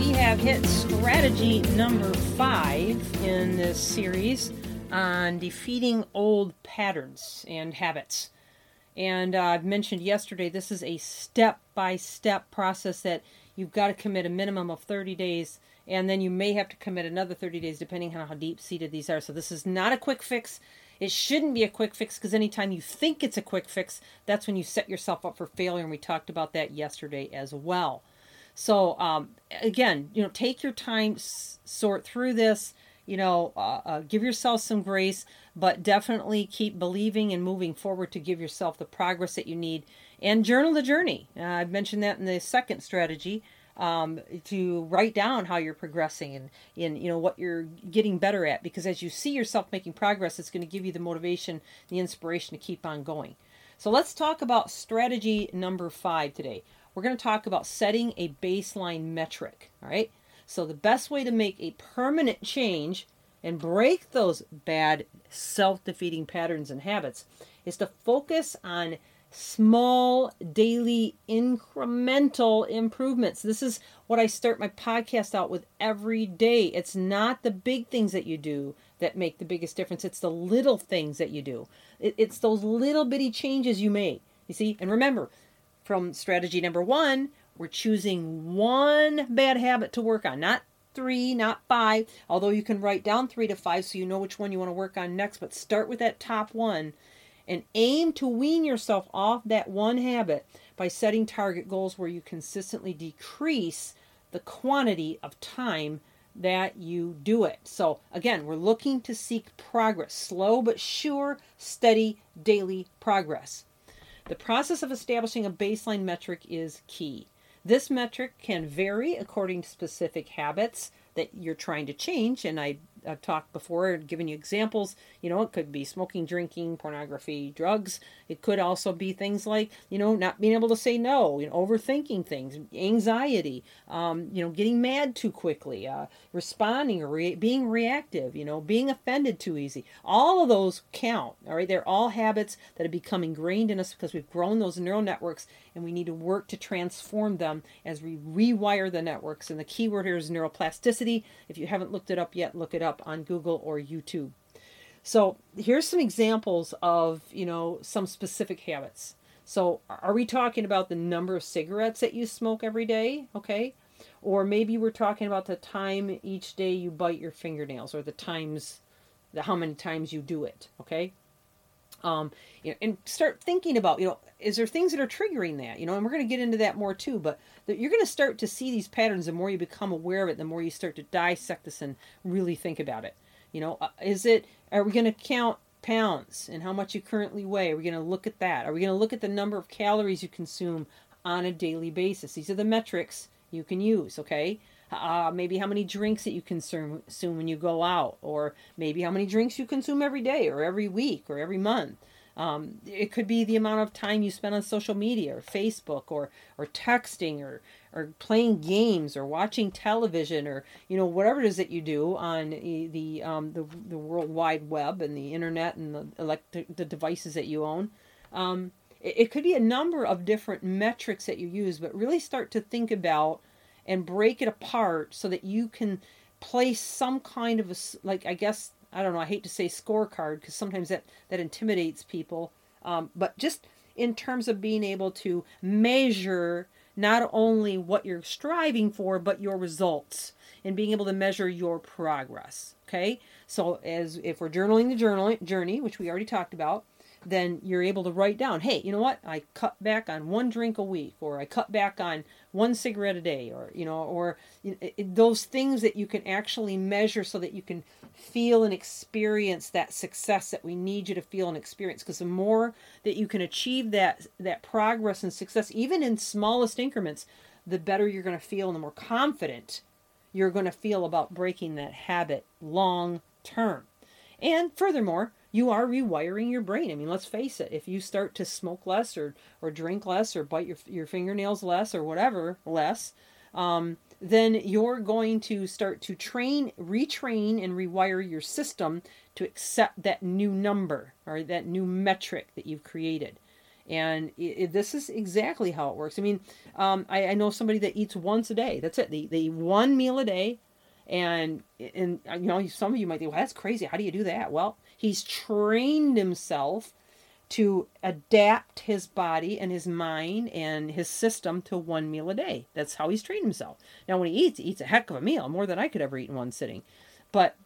We have hit strategy number five in this series on defeating old patterns and habits. And uh, I've mentioned yesterday, this is a step by step process that you've got to commit a minimum of 30 days, and then you may have to commit another 30 days depending on how deep seated these are. So, this is not a quick fix. It shouldn't be a quick fix because anytime you think it's a quick fix, that's when you set yourself up for failure. And we talked about that yesterday as well. So um, again, you know, take your time, s- sort through this. You know, uh, uh, give yourself some grace, but definitely keep believing and moving forward to give yourself the progress that you need. And journal the journey. Uh, I've mentioned that in the second strategy. Um, to write down how you're progressing and, and you know what you're getting better at because as you see yourself making progress it's going to give you the motivation the inspiration to keep on going so let's talk about strategy number five today we're going to talk about setting a baseline metric. All right. So, the best way to make a permanent change and break those bad self defeating patterns and habits is to focus on small, daily, incremental improvements. This is what I start my podcast out with every day. It's not the big things that you do that make the biggest difference, it's the little things that you do. It's those little bitty changes you make. You see, and remember, from strategy number one, we're choosing one bad habit to work on, not three, not five, although you can write down three to five so you know which one you want to work on next, but start with that top one and aim to wean yourself off that one habit by setting target goals where you consistently decrease the quantity of time that you do it. So, again, we're looking to seek progress, slow but sure, steady daily progress. The process of establishing a baseline metric is key. This metric can vary according to specific habits that you're trying to change, and I I've talked before, given you examples. You know, it could be smoking, drinking, pornography, drugs. It could also be things like, you know, not being able to say no, you know, overthinking things, anxiety, um, you know, getting mad too quickly, uh, responding or re- being reactive, you know, being offended too easy. All of those count. All right, they're all habits that have become ingrained in us because we've grown those neural networks, and we need to work to transform them as we rewire the networks. And the key word here is neuroplasticity. If you haven't looked it up yet, look it up up on Google or YouTube. So here's some examples of, you know, some specific habits. So are we talking about the number of cigarettes that you smoke every day? Okay. Or maybe we're talking about the time each day you bite your fingernails or the times the how many times you do it. Okay. Um, you know, and start thinking about, you know, is there things that are triggering that? You know, and we're going to get into that more too, but you're going to start to see these patterns. The more you become aware of it, the more you start to dissect this and really think about it. You know, uh, is it, are we going to count pounds and how much you currently weigh? Are we going to look at that? Are we going to look at the number of calories you consume on a daily basis? These are the metrics you can use, okay? Uh, maybe how many drinks that you consume, consume when you go out, or maybe how many drinks you consume every day, or every week, or every month. Um, it could be the amount of time you spend on social media, or Facebook, or or texting, or or playing games, or watching television, or you know whatever it is that you do on the um, the, the World Wide Web and the internet and the elect- the devices that you own. Um, it, it could be a number of different metrics that you use, but really start to think about and break it apart so that you can place some kind of a like I guess I don't know I hate to say scorecard because sometimes that that intimidates people. Um, but just in terms of being able to measure not only what you're striving for but your results and being able to measure your progress okay? So as if we're journaling the journal journey which we already talked about then you're able to write down, hey, you know what? I cut back on one drink a week, or I cut back on one cigarette a day, or you know, or you know, those things that you can actually measure so that you can feel and experience that success that we need you to feel and experience. Because the more that you can achieve that that progress and success, even in smallest increments, the better you're going to feel and the more confident you're going to feel about breaking that habit long term. And furthermore, you are rewiring your brain. I mean, let's face it, if you start to smoke less or, or drink less or bite your, your fingernails less or whatever less, um, then you're going to start to train, retrain, and rewire your system to accept that new number or that new metric that you've created. And it, it, this is exactly how it works. I mean, um, I, I, know somebody that eats once a day. That's it. They, they eat one meal a day. And, and uh, you know, some of you might think, well, that's crazy. How do you do that? Well, he's trained himself to adapt his body and his mind and his system to one meal a day. That's how he's trained himself. Now, when he eats, he eats a heck of a meal, more than I could ever eat in one sitting. But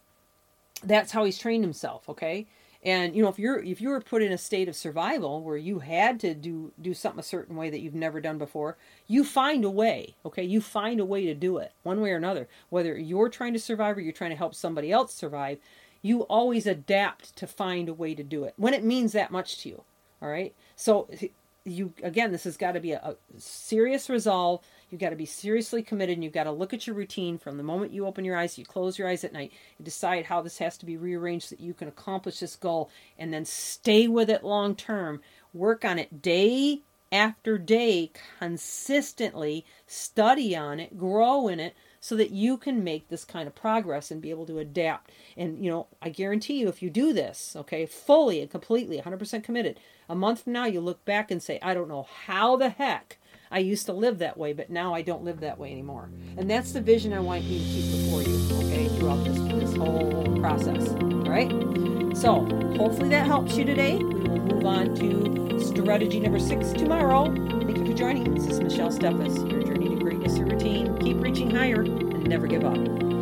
that's how he's trained himself. Okay, and you know if you're if you were put in a state of survival where you had to do do something a certain way that you've never done before, you find a way. Okay, you find a way to do it one way or another. Whether you're trying to survive or you're trying to help somebody else survive, you always adapt to find a way to do it when it means that much to you. All right. So you again, this has got to be a, a serious resolve. You've got to be seriously committed and you've got to look at your routine from the moment you open your eyes, you close your eyes at night, you decide how this has to be rearranged so that you can accomplish this goal and then stay with it long term. Work on it day after day, consistently, study on it, grow in it so that you can make this kind of progress and be able to adapt. And, you know, I guarantee you, if you do this, okay, fully and completely, 100% committed, a month from now, you look back and say, I don't know how the heck I used to live that way, but now I don't live that way anymore. And that's the vision I want you to keep before you, okay, throughout this, this whole process. All right? So, hopefully that helps you today. We will move on to strategy number six tomorrow. Thank you for joining. This is Michelle Steffes, your journey to greatness your routine. Keep reaching higher and never give up.